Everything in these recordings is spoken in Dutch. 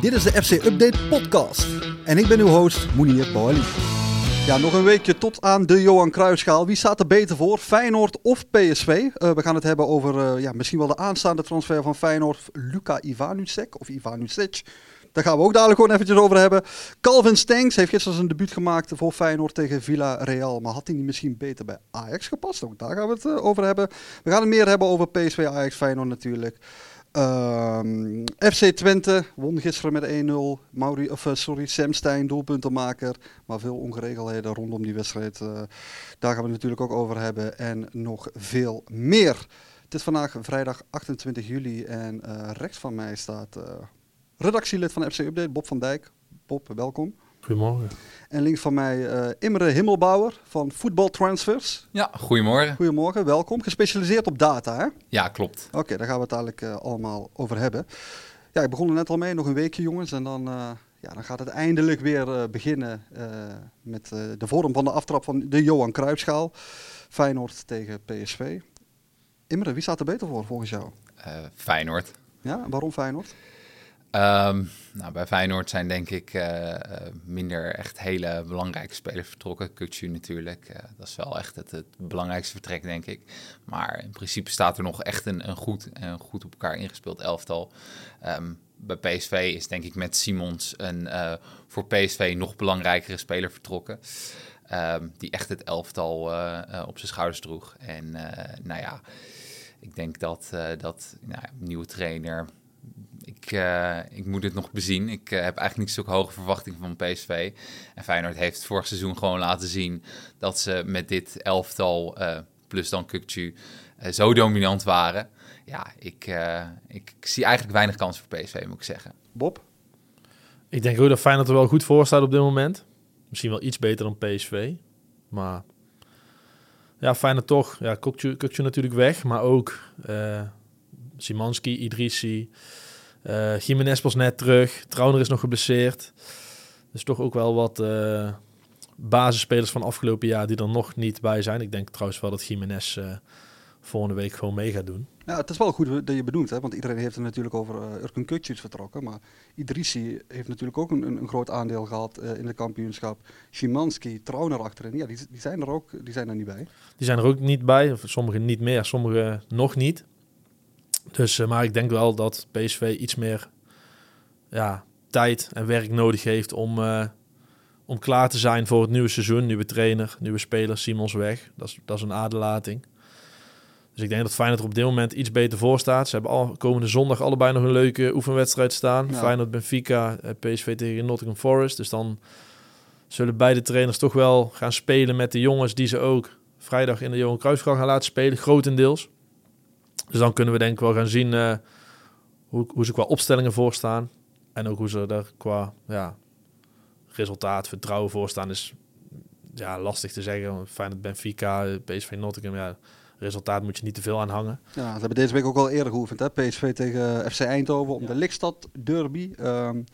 Dit is de FC Update podcast. En ik ben uw host, Mounir Bouali. Ja, nog een weekje tot aan de Johan Cruijffschaal. Wie staat er beter voor? Feyenoord of PSV? Uh, we gaan het hebben over uh, ja, misschien wel de aanstaande transfer van Feyenoord. Luka Ivanusek of Ivanusec. Daar gaan we ook dadelijk gewoon eventjes over hebben. Calvin Stengs heeft gisteren zijn debuut gemaakt voor Feyenoord tegen Villarreal. Maar had hij niet misschien beter bij Ajax gepast? Ook daar gaan we het uh, over hebben. We gaan het meer hebben over PSV, Ajax, Feyenoord natuurlijk. Um, FC Twente won gisteren met 1-0. Mauri, of uh, sorry, Sam Stein, doelpuntenmaker. Maar veel ongeregeldheden rondom die wedstrijd. Uh, daar gaan we het natuurlijk ook over hebben. En nog veel meer. Het is vandaag vrijdag 28 juli. En uh, rechts van mij staat redactielid van FC Update, Bob van Dijk. Bob, welkom. Goedemorgen. En links van mij uh, Imre Himmelbouwer van Football Transfers. Ja, goedemorgen. Goedemorgen, welkom. Gespecialiseerd op data, hè? Ja, klopt. Oké, okay, daar gaan we het eigenlijk uh, allemaal over hebben. Ja, ik begon er net al mee, nog een weekje jongens. En dan, uh, ja, dan gaat het eindelijk weer beginnen met de vorm van de aftrap van de Johan Cruijffschaal. Feyenoord tegen PSV. Imre, wie staat er beter voor volgens jou? Feyenoord. Ja, waarom Feyenoord? Um, nou, bij Feyenoord zijn denk ik uh, minder echt hele belangrijke spelers vertrokken. Kutsu natuurlijk, uh, dat is wel echt het, belangrijkste vertrek denk ik. Maar in principe staat er nog echt een, een goed en goed op elkaar ingespeeld elftal. Um, bij PSV is denk ik met Simons een voor PSV nog belangrijkere speler vertrokken. Um, die echt het elftal op zijn schouders droeg. En nou ja, ik denk dat, dat nou, nieuwe trainer ik, uh, ik moet het nog bezien. Ik uh, heb eigenlijk niet zo'n hoge verwachtingen van PSV. En Feyenoord heeft vorig seizoen gewoon laten zien dat ze met dit elftal, uh, plus dan Kukcu, zo dominant waren. Ja, ik, ik, ik, zie eigenlijk weinig kans voor PSV, moet ik zeggen. Bob? Ik denk ook dat Feyenoord er wel goed voor staat op dit moment. Misschien wel iets beter dan PSV. Maar ja, Feyenoord toch. Ja, Kukcu natuurlijk weg, maar ook Simanski, Idrissi... Uh, Jiménez pas net terug. Trauner is nog geblesseerd. Dus toch ook wel wat uh, basisspelers van afgelopen jaar die er nog niet bij zijn. Ik denk trouwens wel dat Jiménez uh, volgende week gewoon mee gaat doen. Ja, het is wel goed dat je benoemt, hè? want iedereen heeft het natuurlijk over uh, Urkun vertrokken. Maar Idrissi heeft natuurlijk ook een, een groot aandeel gehad uh, in het kampioenschap. Szymanski, Trauner achterin, ja, die, die, zijn er ook die zijn er niet bij. Die zijn er ook niet bij, sommigen niet meer, sommigen nog niet. Dus, uh, maar ik denk wel dat PSV iets meer ja, tijd en werk nodig heeft om, uh, om klaar te zijn voor het nieuwe seizoen. Nieuwe trainer, nieuwe speler, Simons weg. Dat is, dat is een aderlating. Dus ik denk dat Feyenoord er op dit moment iets beter voor staat. Ze hebben al komende zondag allebei nog een leuke oefenwedstrijd staan. Ja. Feyenoord Benfica, eh, PSV tegen Nottingham Forest. Dus dan zullen beide trainers toch wel gaan spelen met de jongens die ze ook vrijdag in de Johan Cruijffschaal gaan laten spelen, grotendeels. Dus dan kunnen we denk ik wel gaan zien uh, hoe, hoe ze qua opstellingen voorstaan. En ook hoe ze er qua ja, resultaat, vertrouwen voor staan. Is ja, lastig te zeggen. Feyenoord Benfica, PSV Nottingham, ja, resultaat moet je niet te veel aan hangen. Ja, ze hebben deze week ook al eerder geoefend. Hè? PSV tegen FC Eindhoven om ja. de Likstad Derby. Um,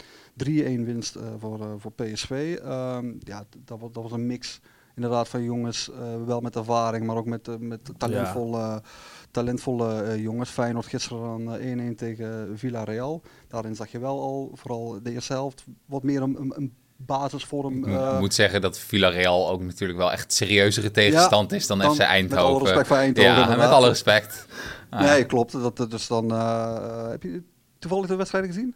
3-1 winst uh, voor, uh, voor PSV. Um, ja, dat was, dat was een mix inderdaad van jongens, uh, wel met ervaring, maar ook met, met talentvolle... Ja talentvolle uh, jongens. Feyenoord gisteren dan 1-1 tegen Villarreal. Daarin zag je wel al, vooral de eerste helft, wat meer een, een, een basisvorm. Ik uh, moet zeggen dat Villarreal ook natuurlijk wel echt serieuzere tegenstand ja, is dan, dan FC Eindhoven. Met alle respect voor Eindhoven. Ja, met alle respect. Ah. Nee, klopt. Dat, dus dan, uh, heb je toevallig de wedstrijden gezien?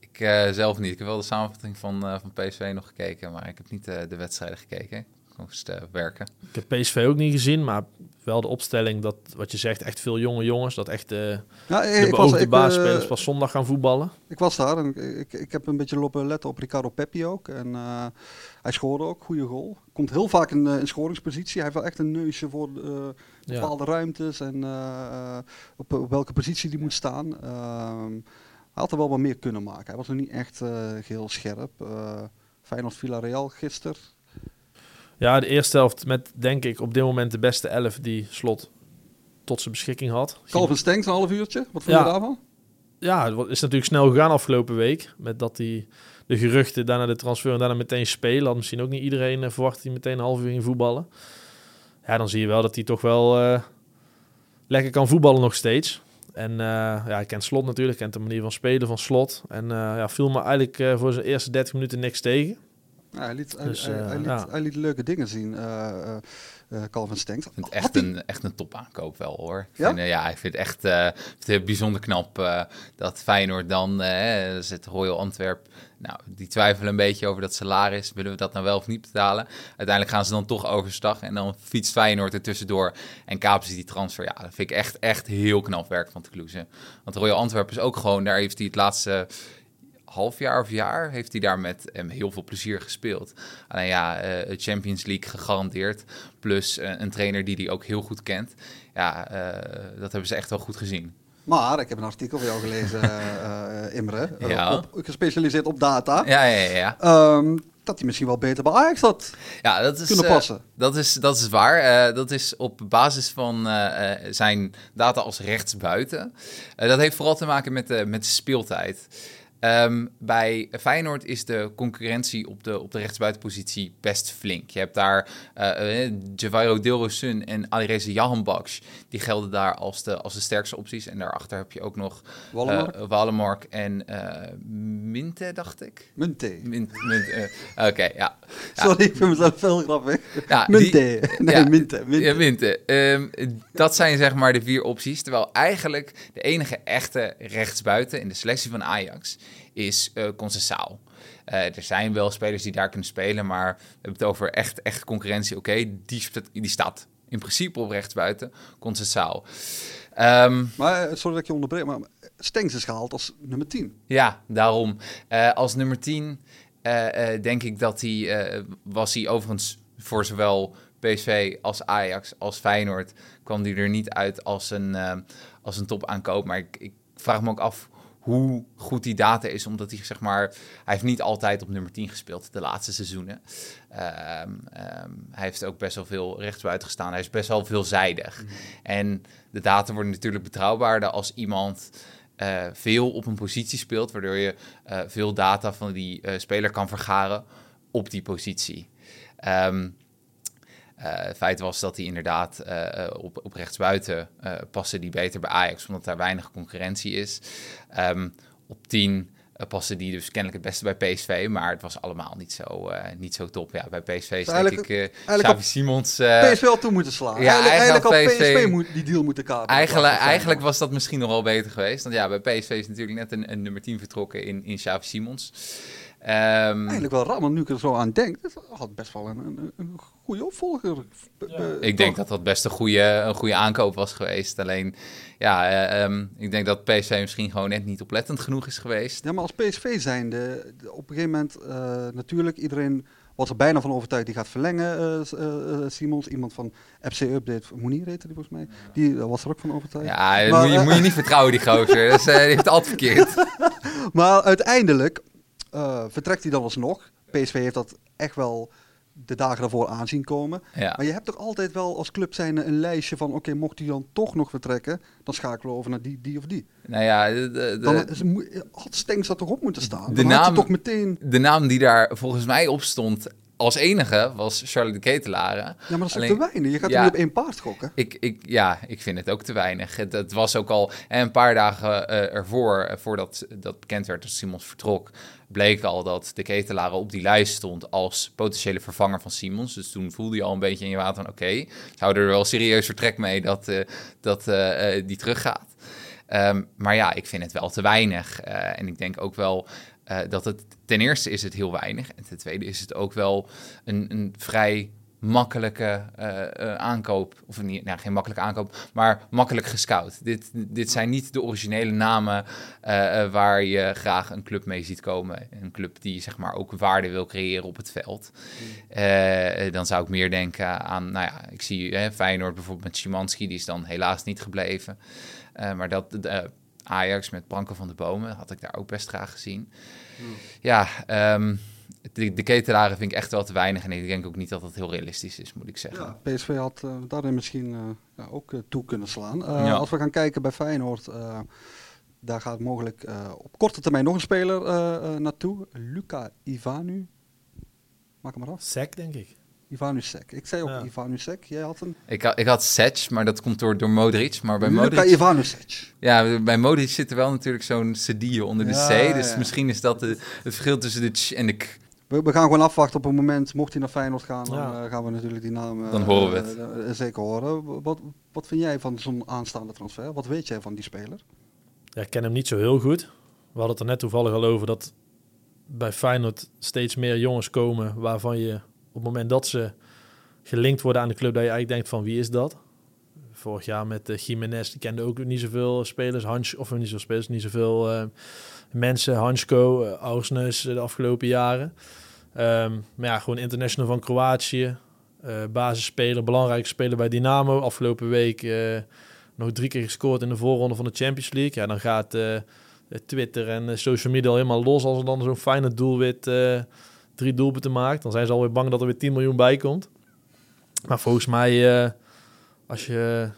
Ik uh, zelf niet. Ik heb wel de samenvatting van, van PSV nog gekeken, maar ik heb niet de wedstrijden gekeken moest uh, werken. Ik heb PSV ook niet gezien, maar wel de opstelling dat wat je zegt, echt veel jonge jongens, dat echt uh, ja, de beoogde basisspelers uh, pas zondag gaan voetballen. Ik was daar en ik, ik heb een beetje lopen letten op Ricardo Peppi ook. En uh, hij scoorde ook, goede goal. Komt heel vaak in, in schoringspositie. Hij heeft wel echt een neusje voor bepaalde ja. ruimtes en op, op, welke positie die moet staan. Ehm, hij had er wel wat meer kunnen maken. Hij was nog niet echt heel scherp. Feyenoord Villarreal gisteren ja, de eerste helft met denk ik op dit moment de beste elf die Slot tot zijn beschikking had. Calvin Stenks, een half uurtje. Wat vond ja. je daarvan? Ja, het is natuurlijk snel gegaan afgelopen week. Met dat hij de geruchten, daarna de transfer en daarna meteen spelen. Had misschien ook niet iedereen uh, verwacht hij meteen een half uur ging voetballen. Ja, dan zie je wel dat hij toch wel uh, lekker kan voetballen nog steeds. En uh, ja, ik ken Slot natuurlijk, kent de manier van spelen van Slot. En uh, ja, viel me eigenlijk voor zijn eerste 30 minuten niks tegen. Ja, hij, liet, dus, hij, hij, liet, ja. hij, liet, leuke dingen zien, Calvin Stenks. Ik vind het echt een, echt een topaankoop wel hoor. Ik ja? Vind, ja, ik vind het echt vind het bijzonder knap dat Feyenoord dan zit Royal Antwerp nou, die twijfelen een beetje over dat salaris. Willen we dat nou wel of niet betalen? Uiteindelijk gaan ze dan toch overstag. En dan fietst Feyenoord er tussendoor. En kapen ze die transfer. Ja, dat vind ik echt, echt heel knap werk van de Kloeze. Want Royal Antwerpen is ook gewoon... Daar heeft hij het laatste half jaar of jaar... heeft hij daar met hem heel veel plezier gespeeld. Alleen ja, uh, Champions League gegarandeerd. Plus uh, een trainer die hij ook heel goed kent. Ja, dat hebben ze echt wel goed gezien. Maar ik heb een artikel van jou gelezen, uh, Imre, ja. op, gespecialiseerd op data. Ja, ja, ja. Um, dat hij misschien wel beter bij Ajax had ja, dat is, kunnen passen. Uh, dat, is, dat is waar. Uh, dat is op basis van zijn data als rechtsbuiten. dat heeft vooral te maken met met speeltijd. Um, bij Feyenoord is de concurrentie op de, op de rechtsbuitenpositie best flink. Je hebt daar uh, Javairo Dilrosun en Alireza Jahanbaks. Die gelden daar als de, als de sterkste opties. En daarachter heb je ook nog Wallenmark, uh, en uh, Minte, dacht ik. Minte. Minte. Oké, ja. Sorry, ik vind mezelf veel grappig. Ja, Minte. nee, ja, Minte. Minte. Ja, Minte. Um, dat zijn zeg maar de vier opties. Terwijl eigenlijk de enige echte rechtsbuiten in de selectie van Ajax is uh, Concessaal. Uh, er zijn wel spelers die daar kunnen spelen, maar we hebben het over echt, echt concurrentie. Oké, die, die staat in principe op rechtsbuiten, Concessaal. Um, maar, eh, sorry dat ik je onderbreek, maar Stengs is gehaald als nummer 10. Ja, daarom. Uh, als nummer 10 uh, denk ik dat hij, was hij overigens voor zowel PSV als Ajax als Feyenoord, kwam hij er niet uit als een, als een topaankoop. Maar ik, ik vraag me ook af hoe goed die data is, omdat hij zeg maar, hij heeft niet altijd op nummer 10 gespeeld de laatste seizoenen. Um, um, hij heeft ook best wel veel rechtsbuiten gestaan. Hij is best wel veelzijdig. Mm En de data worden natuurlijk betrouwbaarder als iemand uh, veel op een positie speelt, waardoor je uh, veel data van die uh, speler kan vergaren op die positie. Um, uh, feit was dat hij inderdaad uh, op, op rechtsbuiten uh, paste die beter bij Ajax, omdat daar weinig concurrentie is. Um, op 10 paste die dus kennelijk het beste bij PSV, maar het was allemaal niet zo, niet zo top. Ja, bij PSV is denk ik Xavi Simons... PSV al toe moeten slaan. Ja, eigenlijk, eigenlijk PSV, PSV moet die deal moeten kapen. Eigenlijk, eigenlijk was dat misschien nog wel beter geweest. Want ja, bij PSV is natuurlijk net een, een nummer 10 vertrokken in, in Xavi Simons. Um, Eigenlijk wel raar, nu ik er zo aan denk. Het had best wel een, een, een goede opvolger. Ja. ik denk dat dat best een goede, een goede aankoop was geweest. Alleen, ja, uh, um, ik denk dat PSV misschien gewoon net niet oplettend genoeg is geweest. Ja, maar als PSV zijnde, op een gegeven moment uh, natuurlijk iedereen was er bijna van overtuigd die gaat verlengen. Uh, Simons, iemand van FC Update, Monier heette die volgens mij. Die was er ook van overtuigd. Ja, maar, moet, je, moet je niet vertrouwen die gozer. dat is, die heeft het altijd verkeerd. maar uiteindelijk uh, vertrekt hij dan alsnog. PSV heeft dat echt wel de dagen daarvoor aanzien komen. Ja. Maar je hebt toch altijd wel als club zijn een lijstje van... oké, mocht hij dan toch nog vertrekken... dan schakelen we over naar die, die of die. Nou ja, de, de, dan is, had Stenks dat toch op moeten staan? De dan naam, toch meteen... De naam die daar volgens mij op stond als enige was Charlie de Ketelare. Ja, maar dat is Alleen, te weinig. Je gaat ja, niet op één paard gokken. Ik, ik, ja, ik vind het ook te weinig. Het, het was ook al een paar dagen uh, ervoor, voordat dat bekend werd dat Simons vertrok, bleek al dat de Ketelare op die lijst stond als potentiële vervanger van Simons. Dus toen voelde je al een beetje in je water van oké, okay, zou er wel serieus vertrek mee dat, uh, dat uh, die teruggaat. Um, maar ja, ik vind het wel te weinig. en ik denk ook wel dat het ten eerste is het heel weinig. En ten tweede is het ook wel een, een vrij makkelijke uh, uh, aankoop. Of niet, nou, geen makkelijke aankoop, maar makkelijk gescout. Dit, dit zijn niet de originele namen waar je graag een club mee ziet komen. Een club die zeg maar ook waarde wil creëren op het veld. Mm. dan zou ik meer denken aan, nou ja, ik zie hè, Feyenoord bijvoorbeeld met Szymanski, die is dan helaas niet gebleven. maar dat Ajax met Branko van de Bomen had ik daar ook best graag gezien. Hmm. Ja, um, de, de ketelaren vind ik echt wel te weinig. En ik denk ook niet dat dat heel realistisch is, moet ik zeggen. Ja, PSV had uh, daarin misschien uh, ja, ook uh, toe kunnen slaan. Ja. Als we gaan kijken bij Feyenoord, daar gaat mogelijk op korte termijn nog een speler naartoe. Luca Ivanu. Maak hem maar af. Sek, denk ik. Ivanusek. Ik zei ook Ja. Ivanusek. Jij had een... Ik, had- ik had Sedge, maar dat komt door, door Modric. Maar bij Luka Modric, Ivanusek. ja, bij Modric zit er wel natuurlijk zo'n cedille onder de Ja, C. Dus ja. misschien is dat de, het verschil tussen de ch en de k. We, we gaan gewoon afwachten op een moment. Mocht hij naar Feyenoord gaan, dan eh, gaan we natuurlijk die naam eh, Dan horen we het. eh, zeker horen. Wat, wat vind jij van zo'n aanstaande transfer? Wat weet jij van die speler? Ja, ik ken hem niet zo heel goed. We hadden het er net toevallig al over dat bij Feyenoord steeds meer jongens komen waarvan je op het moment dat ze gelinkt worden aan de club, dat je eigenlijk denkt van wie is dat? Vorig jaar met uh, Jiménez, die kende ook niet zoveel spelers, Hans, of niet zoveel spelers, niet zoveel eh, mensen, Hansko, uh, Aursnes de afgelopen jaren. Ehm, maar ja, gewoon international van Kroatië, uh, basisspeler, belangrijke speler bij Dynamo. Afgelopen week uh, nog drie keer gescoord in de voorronde van de Champions League. Ja, dan gaat uh, Twitter en uh, social media al helemaal los als er dan zo'n fijne doelwit uh, drie doelpunten maakt. Dan zijn ze alweer bang dat er weer 10 miljoen bij komt. Maar volgens mij, uh, als je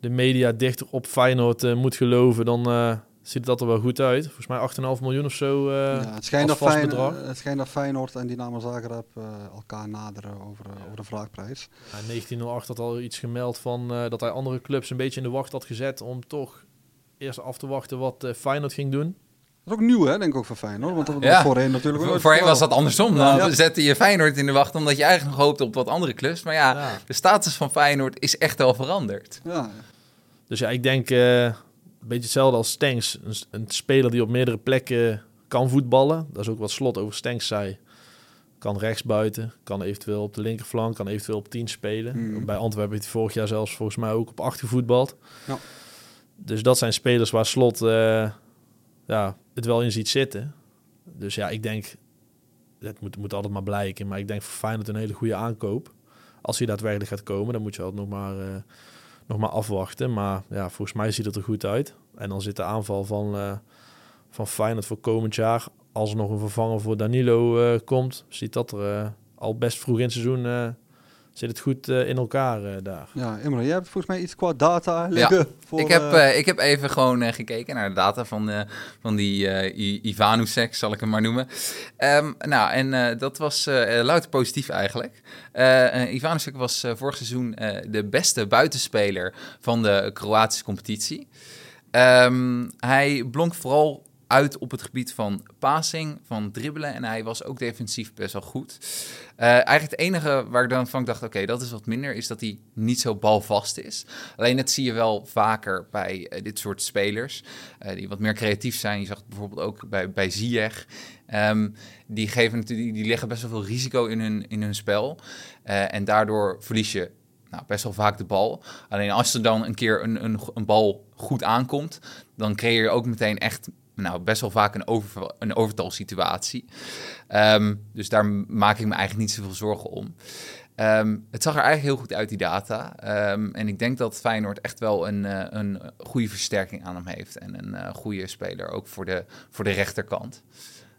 de media dichter op Feyenoord uh, moet geloven, dan uh, ziet dat er wel goed uit. Volgens mij 8,5 miljoen of zo. Uh, ja, het, schijnt als dat vast Fijn, bedrag. het schijnt dat Feyenoord en Dynamo Zagreb elkaar naderen over, over de vraagprijs. Ja, 1908 had al iets gemeld van dat hij andere clubs een beetje in de wacht had gezet om toch eerst af te wachten wat Feyenoord ging doen. Dat is ook nieuw, hè, denk ik ook voor Feyenoord. Want dat was Ja. voorheen natuurlijk Voor, voorheen was dat andersom. Dan Ja. zette je Feyenoord in de wacht omdat je eigenlijk nog hoopte op wat andere clubs. Maar ja, Ja. de status van Feyenoord is echt wel veranderd. Ja, Dus ja, ik denk eh, een beetje hetzelfde als Stenks. Een, een speler die op meerdere plekken kan voetballen. Dat is ook wat Slot over Stenks zei. Kan rechtsbuiten, kan eventueel op de linkerflank, kan eventueel op 10 spelen. Mhm. Bij Antwerpen heeft hij vorig jaar zelfs volgens mij ook op 8 gevoetbald. Ja. Dus dat zijn spelers waar Slot eh, ja, het wel in ziet zitten. Dus ja, ik denk, het moet, moet altijd maar blijken. Maar ik denk voor Feyenoord een hele goede aankoop. Als hij daadwerkelijk gaat komen, dan moet je altijd nog maar, eh, nog maar afwachten. Maar ja, volgens mij ziet het er goed uit. En dan zit de aanval van, eh van Feyenoord voor komend jaar... als er nog een vervanger voor Danilo eh, komt... ziet dat er al best vroeg in het seizoen... zit het goed eh, in elkaar eh, daar. ja Imre, jij hebt volgens mij iets qua data liggen. voor, ik, heb, eh, ik heb even gewoon eh, gekeken naar de data van, eh, van die eh I- Ivanusek, zal ik hem maar noemen. Ehm, nou, en eh, dat was louter positief eigenlijk. Ivanusek was eh, vorig seizoen eh, de beste buitenspeler van de Kroatische competitie. Ehm, hij blonk vooral uit op het gebied van passing, van dribbelen. En hij was ook defensief best wel goed. Eh, eigenlijk het enige waar ik dan van dacht, oké, dat is wat minder, is dat hij niet zo balvast is. Alleen dat zie je wel vaker bij eh, dit soort spelers, eh, die wat meer creatief zijn. Je zag bijvoorbeeld ook bij, bij Ziyech. Ehm, die, geven natuurlijk, die leggen best wel veel risico in hun, in hun spel. En daardoor verlies je nou, best wel vaak de bal. Alleen als er dan een keer een, een, een bal goed aankomt, dan creëer je ook meteen echt nou, best wel vaak een, over, een overtalsituatie. Ehm, dus daar maak ik me eigenlijk niet zoveel zorgen om. Ehm, het zag er eigenlijk heel goed uit, die data. Ehm, en ik denk dat Feyenoord echt wel een, eh, een goede versterking aan hem heeft. En een eh, goede speler, ook voor de, voor de rechterkant.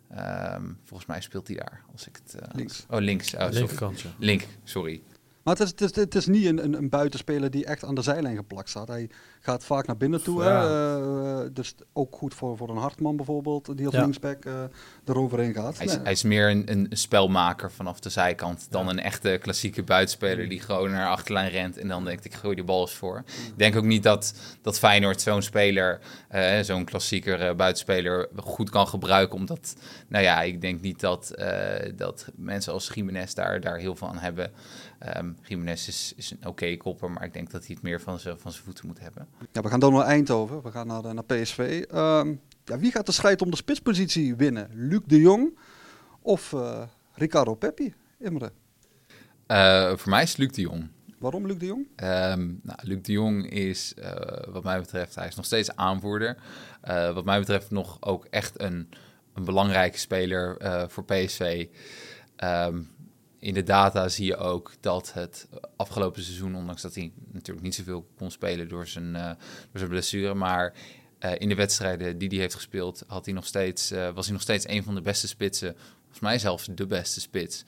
Ehm, volgens mij speelt hij daar, als ik het... eh, Links. Oh, links. Oh, sorry. Linkerkant, ja. Link, sorry. Maar het is, het is, het is niet een, een, een buitenspeler die echt aan de zijlijn geplakt staat. Hij gaat vaak naar binnen toe. Ja. Hè? Eh, dus ook goed voor, voor een Hartman bijvoorbeeld, die als Ja. linksback eh eroverheen gaat. Hij is, Nee. hij is meer een, een spelmaker vanaf de zijkant dan een echte klassieke buitenspeler die gewoon naar de achterlijn rent en dan denkt ik gooi die bal eens voor. Ik denk ook niet dat, dat Feyenoord zo'n speler, eh, zo'n klassieker buitenspeler goed kan gebruiken omdat, nou ja, ik denk niet dat, eh, dat mensen als Jiménez daar, daar heel veel aan hebben. Ehm Jiménez is, is een oké kopper, maar ik denk dat hij het meer van zijn van zijn voeten moet hebben. Ja, we gaan dan naar Eindhoven. We gaan naar, naar PSV. Ehm, ja, wie gaat de strijd om de spitspositie winnen? Luc de Jong of eh, Ricardo Peppi? Imre. Eh, voor mij is Luc de Jong. Waarom Luc de Jong? Ehm, nou, Luc de Jong is, eh, wat mij betreft, hij is nog steeds aanvoerder. Wat mij betreft nog ook echt een, een belangrijke speler voor PSV. In de data zie je ook dat het afgelopen seizoen, ondanks dat hij natuurlijk niet zoveel kon spelen door zijn, eh, door zijn blessure, maar eh, in de wedstrijden die hij heeft gespeeld, had hij nog steeds, eh, was hij nog steeds een van de beste spitsen. Volgens mij zelfs de beste spits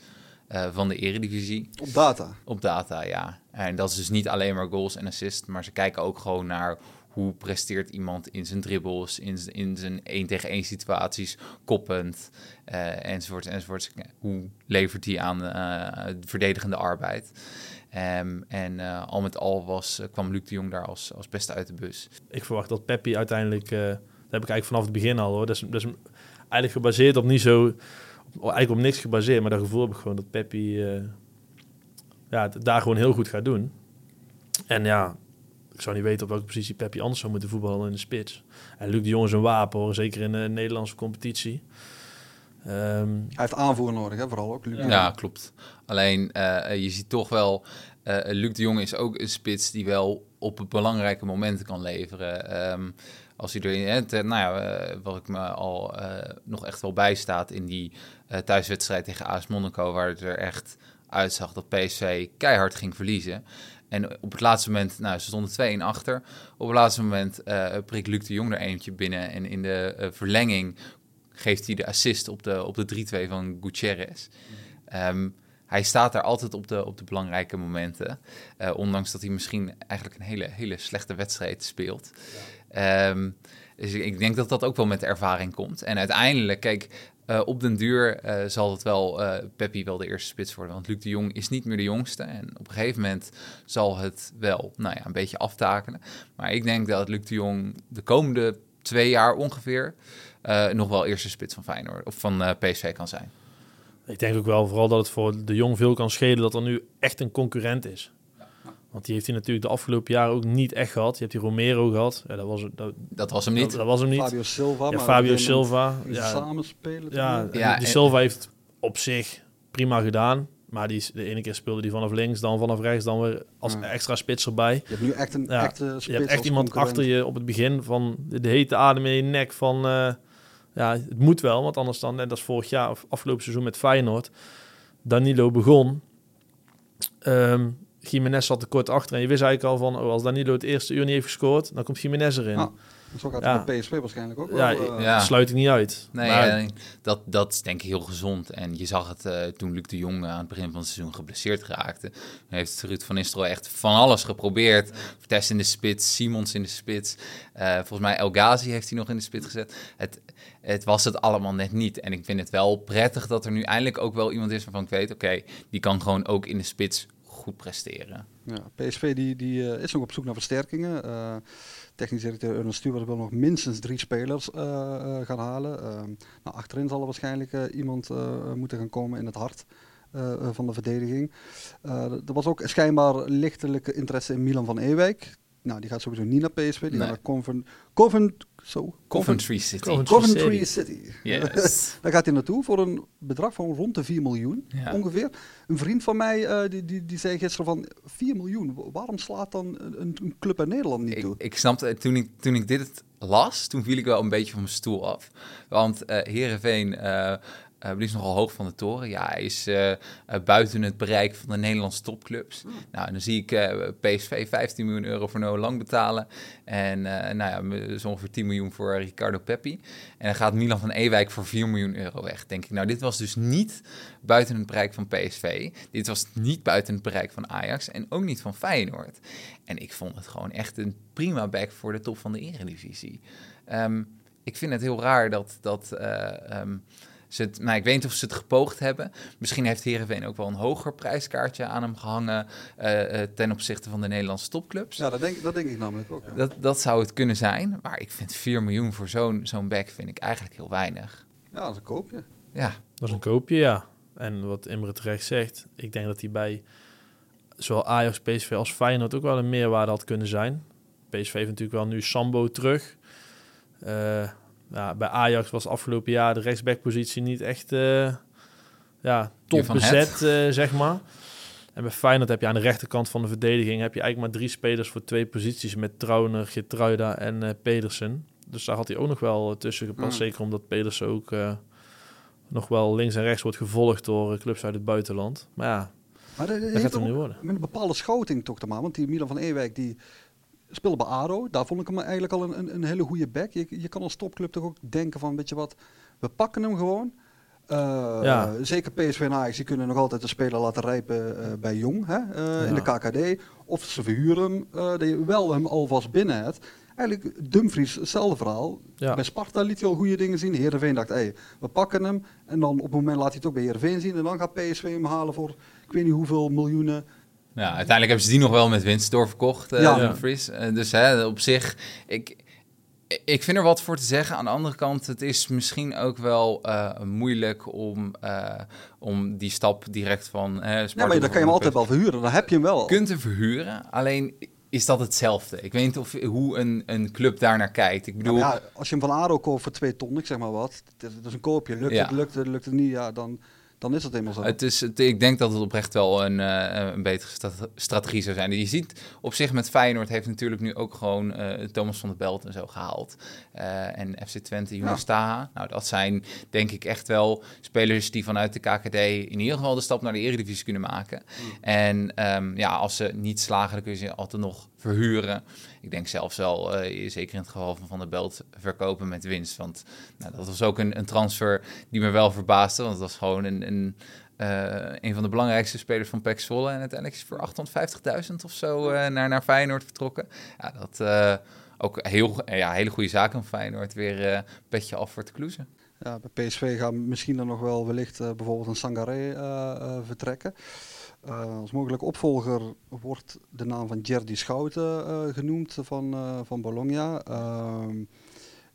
van de eredivisie. Op data. Op data, ja. En dat is dus niet alleen maar goals en assists, maar ze kijken ook gewoon naar hoe presteert iemand in zijn dribbles, in, in zijn één tegen één situaties, koppend, eh enzovoort, enzovoort. Hoe levert hij aan eh, verdedigende arbeid? Ehm, en eh, al met al was, kwam Luc de Jong daar als, als beste uit de bus. Ik verwacht dat Peppi uiteindelijk, dat heb ik eigenlijk vanaf het begin al hoor. Dat is, dat is eigenlijk gebaseerd op niet zo, eigenlijk op niks gebaseerd, maar dat gevoel heb ik gewoon dat Peppi ja, daar gewoon heel goed gaat doen. En ja, ik zou niet weten op welke positie Peppi anders zou moeten voetballen in de spits. En Luc de Jong is een wapen hoor, zeker in de Nederlandse competitie. Ehm, Hij heeft aanvoer nodig, hè, vooral ook. Luc. Ja, klopt. Alleen eh, je ziet toch wel, eh, Luc de Jong is ook een spits die wel op belangrijke momenten kan leveren. Ehm, als hij erin, hè, nou ja, eh, wat ik me al eh, nog echt wel bijstaat in die eh, thuiswedstrijd tegen AS Monaco, waar het er echt uitzag dat PSV keihard ging verliezen. En op het laatste moment, nou, ze stonden 2-1 achter. Op het laatste moment eh prikt Luc de Jong er eentje binnen. En in de eh, verlenging geeft hij de assist op de, op de 3-2 van Gutierrez. Ehm, hij staat daar altijd op de, op de belangrijke momenten. Eh, ondanks dat hij misschien eigenlijk een hele, hele slechte wedstrijd speelt. Ehm, dus ik, ik denk dat dat ook wel met de ervaring komt. En uiteindelijk, kijk, eh, op den duur eh, zal het wel eh Peppi wel de eerste spits worden. Want Luc de Jong is niet meer de jongste. En op een gegeven moment zal het wel nou ja, een beetje aftakelen. Maar ik denk dat Luc de Jong de komende twee jaar ongeveer... nog wel eerste spits van Feyenoord of van PSV kan zijn. Ik denk ook wel vooral dat het voor de jong veel kan schelen dat er nu echt een concurrent is. Want die heeft hij natuurlijk de afgelopen jaren ook niet echt gehad. Je hebt die Romero gehad. Ja, dat, was, dat, Dat was hem niet. dat, dat was hem niet. Fabio Silva. ja, Fabio Silva. Ja, Samen spelen. ja, die en- Silva heeft op zich prima gedaan. Maar die, is- de ene keer speelde die vanaf links, dan vanaf rechts, dan weer als Ja. extra spits erbij. Je hebt nu echt een Ja, echte spits Je hebt echt iemand concurrent. achter je op het begin van de, de hete adem in je nek van... eh, ja, het moet wel, want anders dan, net als vorig jaar of afgelopen seizoen met Feyenoord, Danilo begon. Ehm Jiménez zat er kort achter en je wist eigenlijk al van, oh, als Danilo het eerste uur niet heeft gescoord, dan komt Jiménez erin. Ja, Zo gaat Ja. het met PSV waarschijnlijk ook Ja, wel. eh, ja. Dat sluit ik niet uit. Nee, Maar- dat, dat is denk ik heel gezond. En je zag het eh, toen Luc de Jong aan het begin van het seizoen geblesseerd raakte. Heeft Ruud van Nistelrooy echt van alles geprobeerd. Vitesse in de spits, Simons in de spits. Eh, volgens mij El Ghazi heeft hij nog in de spits gezet. Het, het was het allemaal net niet. En ik vind het wel prettig dat er nu eindelijk ook wel iemand is waarvan ik weet... oké, die kan gewoon ook in de spits goed presteren. Ja, PSV die, die, eh, is nog op zoek naar versterkingen. Eh technisch directeur Ernest Stewart wil nog minstens drie spelers eh, gaan halen. Nou, achterin zal er waarschijnlijk iemand moeten gaan komen in het hart van de verdediging. Er was ook schijnbaar lichtelijke interesse in Milan van Ewijk. Nou, die gaat sowieso niet naar PSV. Die Nee. gaat naar Convent, Convent, zo, Coventry City. Coventry. Coventry City. Yes. Daar gaat hij naartoe voor een bedrag van rond de 4 miljoen Ja. ongeveer. Een vriend van mij eh, die, die, die zei gisteren van 4 miljoen. Waarom slaat dan een, een club in Nederland niet Ik, toe? ik snapte, toen ik, toen ik dit las, toen viel ik wel een beetje van mijn stoel af. Want eh Heerenveen eh eh, die is nogal hoog van de toren. Ja, hij is eh, eh, buiten het bereik van de Nederlandse topclubs. Nou, dan zie ik PSV 15 miljoen euro voor Noah Lang betalen. En nou ja, dus ongeveer 10 miljoen voor Ricardo Peppi. En dan gaat Milan van Ewijk voor 4 miljoen euro weg. Denk ik, nou, dit was dus niet buiten het bereik van PSV. Dit was niet buiten het bereik van Ajax en ook niet van Feyenoord. En ik vond het gewoon echt een prima back voor de top van de eredivisie. Ehm, ik vind het heel raar dat, dat eh, ehm, ze het... Nou, ik weet niet of ze het gepoogd hebben. Misschien heeft Heerenveen ook wel een hoger prijskaartje aan hem gehangen... eh, eh, ten opzichte van de Nederlandse topclubs. Ja, dat denk, dat denk ik namelijk ook. ja. Dat, dat zou het kunnen zijn. Maar ik vind 4 miljoen voor zo'n zo'n back vind ik eigenlijk heel weinig. Ja, dat is een koopje. Ja, Dat is een koopje, ja. En wat Imre terecht zegt, ik denk dat hij bij zowel Ajax, PSV als Feyenoord ook wel een meerwaarde had kunnen zijn. PSV heeft natuurlijk wel nu Sambo terug. Eh, ja, bij Ajax was afgelopen jaar de rechtsbackpositie niet echt eh, ja, top bezet, eh, zeg maar. En bij Feyenoord heb je aan de rechterkant van de verdediging heb je eigenlijk maar drie spelers voor twee posities met Trauner, Geertruida en eh, Pedersen. Dus daar had hij ook nog wel tussen gepast. Mm. Zeker omdat Pedersen ook nog wel links en rechts wordt gevolgd door clubs uit het buitenland. Maar ja, Maar dat, gaat hem nu worden. met een bepaalde schouting toch te maken. Want die Milan van Ewijk die speelde bij ADO. Daar vond ik hem eigenlijk al een, een, een hele goede back. Je, je kan als topclub toch ook denken van, weet je wat, we pakken hem gewoon. Eh, Ja. Zeker PSV en Ajax, die kunnen nog altijd de speler laten rijpen eh, bij Jong hè, eh, in de KKD. Of ze verhuren hem, dat je wel hem alvast binnen hebt. eigenlijk Dumfries, hetzelfde verhaal. Ja. Bij Sparta liet hij al goede dingen zien. Heerenveen dacht, hey, we pakken hem. En dan op het moment laat hij het ook bij Heerenveen zien. En dan gaat PSV hem halen voor ik weet niet hoeveel miljoenen. Ja, uiteindelijk hebben ze die nog wel met winst doorverkocht, eh Ja. Dumfries. Eh, dus hè, op zich, ik, ik vind er wat voor te zeggen. Aan de andere kant, het is misschien ook wel eh, moeilijk om, om die stap direct van... eh Ja, maar dan kan je hem altijd wel verhuren. Dan heb je hem wel. Je kunt hem verhuren, alleen is dat hetzelfde. Ik weet niet of, hoe een, een club daar naar kijkt. Ik bedoel, ja, als je hem van Aro koopt voor twee ton, ik zeg maar wat. Dat is een koopje. Lukt het, lukt het, lukt het niet, ja, dan, dan is het eenmaal zo. Het is, het, ik denk dat het oprecht wel een, eh, een betere strategie zou zijn. Je ziet op zich met Feyenoord heeft natuurlijk nu ook gewoon eh, Thomas van der Belt en zo gehaald. Eh, en FC Twente, Jonas Taha. Nou, dat zijn denk ik echt wel spelers die vanuit de KKD in ieder geval de stap naar de Eredivisie kunnen maken. En ehm, ja, als ze niet slagen, dan kun je ze altijd nog verhuren. Ik denk zelfs wel, eh, zeker in het geval van Van der Belt, verkopen met winst. Want nou, dat was ook een, een transfer die me wel verbaasde. Want het was gewoon een, een, eh, een van de belangrijkste spelers van PEC Zwolle. En uiteindelijk is hij voor 850.000 of zo eh, naar, naar Feyenoord vertrokken. Ja, dat ook heel, ja, hele goede zaken van Feyenoord. Weer eh petje af voor te kloezen. Ja, bij PSV gaan misschien dan nog wel wellicht bijvoorbeeld een Sangaré vertrekken. Eh, als mogelijke opvolger wordt de naam van Jerdy Schouten eh, genoemd van, eh, van Bologna. Ehm,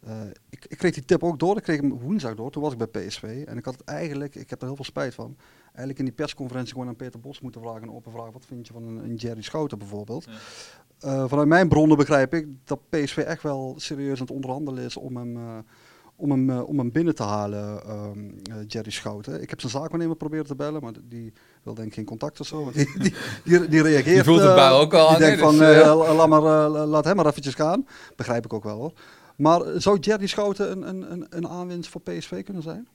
eh, ik, ik kreeg die tip ook door, ik kreeg hem woensdag door, toen was ik bij PSV. En ik had het eigenlijk, ik heb er heel veel spijt van, eigenlijk in die persconferentie gewoon aan Peter Bos moeten vragen, een open vraag, wat vind je van een, een Jerry Schouten bijvoorbeeld. Vanuit mijn bronnen begrijp ik dat PSV echt wel serieus aan het onderhandelen is om hem, om hem, eh, om hem binnen te halen, ehm, eh, Jerry Schouten. Ik heb zijn zaakwaarnemer proberen te bellen, maar die wil denk ik geen contact of zo. Want die, die, die, die reageert. Je voelt het eh, bui ook al Die aan, denkt hè, van, dus, eh, laat, maar, eh, laat hem maar eventjes gaan. Begrijp ik ook wel hoor. Maar zou Jerry Schouten een, een, een, een aanwinst voor PSV kunnen zijn?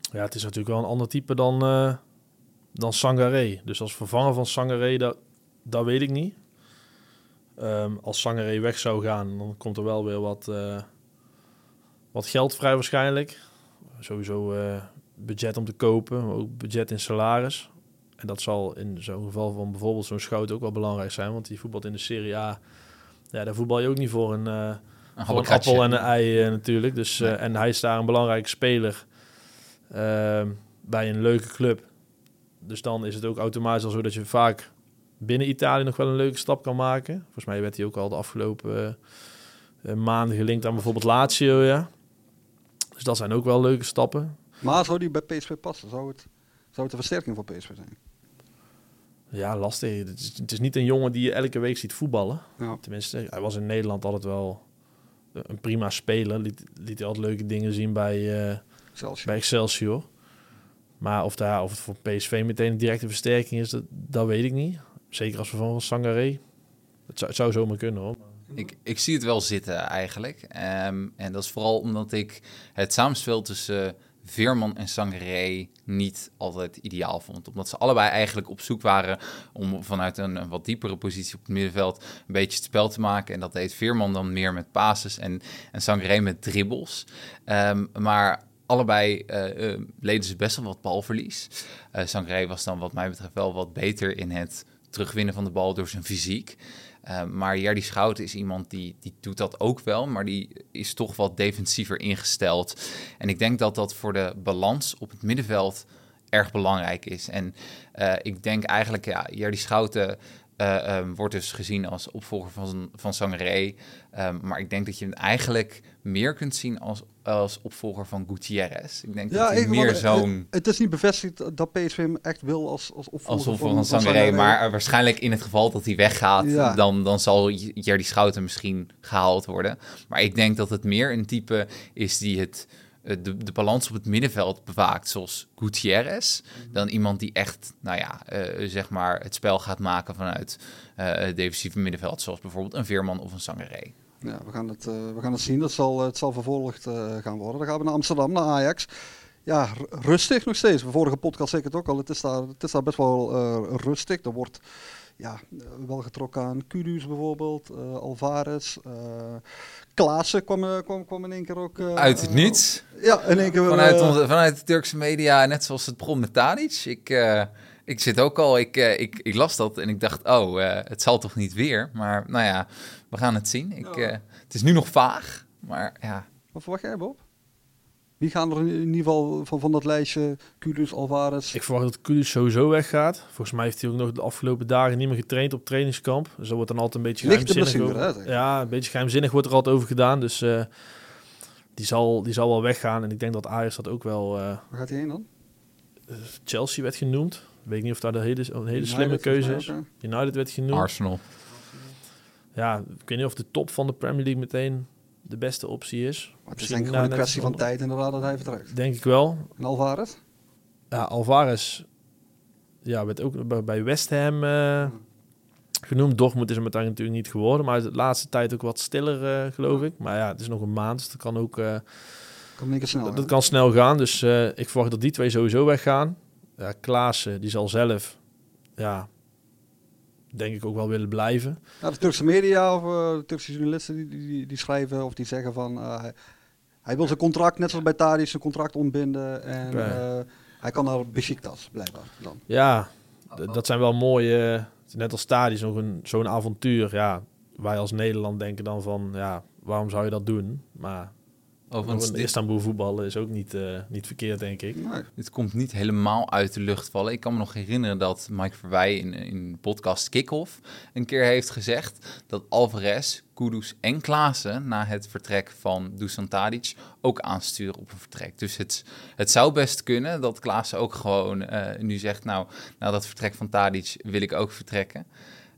Ja, het is natuurlijk wel een ander type dan, eh dan Sangaré. Dus als vervanger van Sangaré, dat, dat weet ik niet. Ehm, als Sangaré weg zou gaan, dan komt er wel weer wat, eh, wat geld vrij waarschijnlijk. Sowieso eh, budget om te kopen, maar ook budget in salaris. En dat zal in zo'n geval van bijvoorbeeld zo'n schout ook wel belangrijk zijn. Want die voetbalt in de Serie A. Ja, daar voetbal je ook niet voor een, eh, Een voor een habakratje. appel en een ei eh, natuurlijk. Dus, Nee. En hij is daar een belangrijke speler bij een leuke club. Dus dan is het ook automatisch al zo dat je vaak binnen Italië nog wel een leuke stap kan maken. Volgens mij werd hij ook al de afgelopen maanden gelinkt aan bijvoorbeeld Lazio. Ja. Dus dat zijn ook wel leuke stappen. Maar zou die bij PSV passen? Zou het, zou het een versterking voor PSV zijn? Ja, lastig. Het is, het is niet een jongen die je elke week ziet voetballen. Ja. Tenminste, hij was in Nederland altijd wel een prima speler. Liet, liet hij altijd leuke dingen zien bij, eh, Zelfs. bij Excelsior. Maar of, daar, of het voor PSV meteen een directe versterking is, dat, dat weet ik niet. Zeker als we van Sangaré. Het zou, het zou zomaar kunnen hoor. Ik, ik zie het wel zitten eigenlijk. Ehm, en dat is vooral omdat ik het samenspel tussen Veerman en Sangaré niet altijd ideaal vond. Omdat ze allebei eigenlijk op zoek waren om vanuit een, wat diepere positie op het middenveld een beetje het spel te maken. En dat deed Veerman dan meer met passes en, en met dribbles. Ehm, maar allebei eh, eh, leden ze best wel wat balverlies. Sangaré was dan wat mij betreft wel wat beter in het terugwinnen van de bal door zijn fysiek. Uh, maar Jerdy Schouten is iemand die, die doet dat ook wel, maar die is toch wat defensiever ingesteld. En ik denk dat dat voor de balans op het middenveld erg belangrijk is. En uh, ik denk eigenlijk, ja, Jerdy Schouten uh, um, wordt dus gezien als opvolger van, van. Um, maar ik denk dat je hem eigenlijk meer kunt zien als, als opvolger van Gutierrez. Ik denk Ja, dat hij ik, meer zo'n... Het, het is niet bevestigd dat PSV hem echt wil als, als opvolger Als van, van Sangaré. Sangaré. Maar waarschijnlijk in het geval dat hij weggaat, Ja. dan, dan zal Jerdy Schouten misschien gehaald worden. Maar ik denk dat het meer een type is die het, eh, de, de balans op het middenveld bewaakt, zoals Gutierrez. Dan iemand die echt, nou ja, eh, zeg maar het spel gaat maken vanuit eh, het defensieve middenveld. Zoals bijvoorbeeld een Veerman of een Sangaré. Ja, we gaan het, uh, we gaan het zien. Dat zal, het zal vervolgd uh, gaan worden. Dan gaan we naar Amsterdam, naar Ajax. Ja, rustig nog steeds. De vorige podcast zei ik het ook al. Het is daar, het is daar best wel uh, rustig. Er wordt ja, wel getrokken aan Kudus bijvoorbeeld, uh, Alvarez. Uh, Klaassen kwam, kwam, kwam in één keer ook... Uit het niets. ja, in één keer... Vanuit, onze, vanuit de Turkse media, net zoals het begon met Tadic. Ik, ik zit ook al, ik, ik, ik las dat en ik dacht, oh, het zal toch niet weer? Maar nou ja, we gaan het zien. Ik, Ja. eh, het is nu nog vaag, maar ja. Wat verwacht jij, Bob? Wie gaan er in ieder geval van, van dat lijstje? Kudus, Alvarez? Ik verwacht dat Kudus sowieso weggaat. Volgens mij heeft hij ook nog de afgelopen dagen niet meer getraind op trainingskamp. Dus dat wordt dan altijd een beetje Lichte geheimzinnig. blessure, over- hè. Ja, een beetje geheimzinnig wordt er altijd over gedaan. Dus eh, die, zal, die zal wel weggaan. En ik denk dat Ajax dat ook wel... eh, Waar gaat hij heen dan? Chelsea werd genoemd. Weet ik niet of dat een hele, een hele slimme keuze is. United werd genoemd. Arsenal. Ja, ik weet niet of de top van de Premier League meteen de beste optie is. Maar het is denk ik gewoon een kwestie van tijd inderdaad dat hij vertrekt. Denk ik wel. En Alvarez? Ja, Alvarez ja, werd ook bij- West Ham eh, genoemd. Dortmund is hem uiteindelijk natuurlijk niet geworden. Maar hij is de laatste tijd ook wat stiller, eh, geloof ik. Maar ja, het is nog een maand, dus dat kan ook eh, Kan snel. dat, kan snel gaan. Dus ik verwacht dat die twee sowieso weggaan. Ja, Klaassen, die zal zelf, ja, denk ik ook wel willen blijven. Ja, de Turkse media of eh, de Turkse journalisten die, die, die schrijven of die zeggen van... eh, hij, wil zijn contract, net zoals bij Tadic, zijn contract ontbinden. En eh, hij kan naar Besiktas, blijkbaar. Dan. Ja, dat zijn wel mooie, net als nog een, zo'n avontuur. Ja, wij als Nederland denken dan van, ja, waarom zou je dat doen? Maar Een dit, Istanbul voetballen is ook niet, eh, niet verkeerd, denk ik. Nee. dit komt niet helemaal uit de lucht vallen. Ik kan me nog herinneren dat Mike Verwij in, in de podcast Kickoff een keer heeft gezegd dat Alvarez, Kudus en Klaassen na het vertrek van Dusan Tadic ook aansturen op een vertrek. Dus het, het zou best kunnen dat Klaassen ook gewoon eh, nu zegt, nou, na dat vertrek van Tadic wil ik ook vertrekken.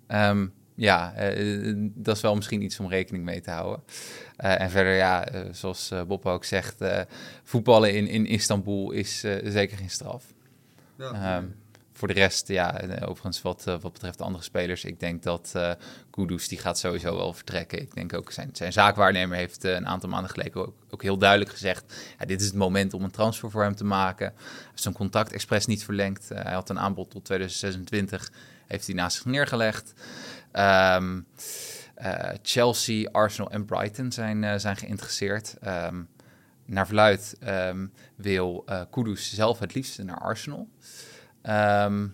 Ehm, ja, eh, dat is wel misschien iets om rekening mee te houden. Eh, en verder, ja, eh, zoals eh, Bob ook zegt, eh, voetballen in, in Istanbul is eh, zeker geen straf. Ehm, voor de rest, ja, eh, overigens wat, eh, wat betreft de andere spelers, ik denk dat eh Kudus, die gaat sowieso wel vertrekken. Ik denk ook zijn, zijn zaakwaarnemer heeft een aantal maanden geleden ook, ook heel duidelijk gezegd, ja, dit is het moment om een transfer voor hem te maken. Hij heeft zijn contact expres niet verlengd. Hij had een aanbod tot 2026, heeft hij naast zich neergelegd. Ehm, eh, Chelsea, Arsenal en Brighton zijn, zijn geïnteresseerd. Ehm, naar verluid ehm, wil eh Kudus zelf het liefste naar Arsenal. Ehm,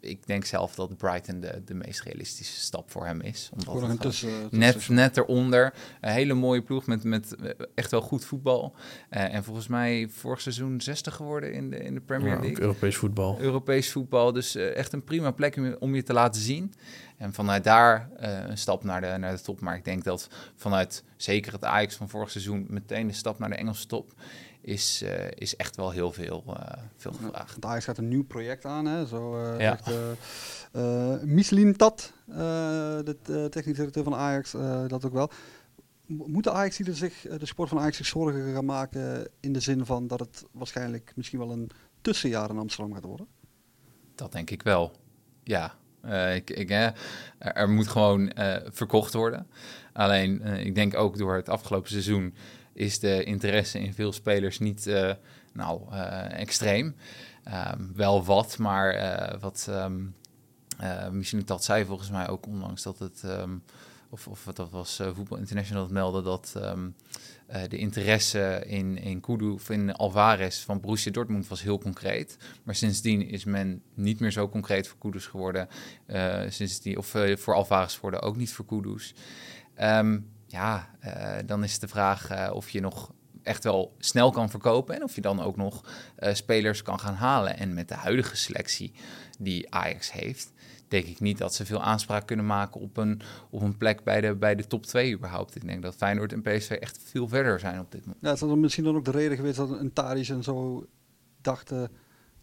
ik denk zelf dat Brighton de, de meest realistische stap voor hem is. Omdat het tussen, net, tussen- net eronder. Een hele mooie ploeg met, met eh, echt wel goed voetbal. Eh, en volgens mij vorig seizoen 60 geworden in de, in de Premier Ja, ook League. Europees voetbal. Europees voetbal. Dus eh, echt een prima plek om je, om je te laten zien. En vanuit daar eh, een stap naar de, naar de top. Maar ik denk dat vanuit zeker het Ajax van vorig seizoen meteen de stap naar de Engelse top is, eh, is echt wel heel veel, eh, veel gevraagd. Want Ajax gaat een nieuw project aan, hè? Zo eh Ja. zegt Tat, de technisch directeur van Ajax, dat ook wel. Mo- Moeten Ajax er zich, de sport van Ajax zich zorgen gaan maken in de zin van dat het waarschijnlijk misschien wel een tussenjaar in Amsterdam gaat worden? Dat denk ik wel. Ja, ik, ik, eh, er, er moet gewoon verkocht worden. Alleen, ik denk ook door het afgelopen seizoen is de interesse in veel spelers niet eh, nou, eh, extreem. Ehm, wel wat, maar eh, wat ehm eh misschien dat zei volgens mij ook onlangs dat het... ehm, of, of dat was Voetbal International dat meldde dat de interesse in, in Kudu of in Alvarez van Borussia Dortmund was heel concreet. Maar sindsdien is men niet meer zo concreet voor Kudus geworden. Eh sindsdien, of voor Alvarez geworden, ook niet voor Kudus. Ja, eh, dan is de vraag eh, of je nog echt wel snel kan verkopen en of je dan ook nog eh, spelers kan gaan halen. En met de huidige selectie die Ajax heeft, denk ik niet dat ze veel aanspraak kunnen maken op een, op een plek bij de, bij de top 2 überhaupt. Ik denk dat Feyenoord en PSV echt veel verder zijn op dit moment. Ja, het is dan misschien dan ook de reden geweest dat een Tadic en zo dachten,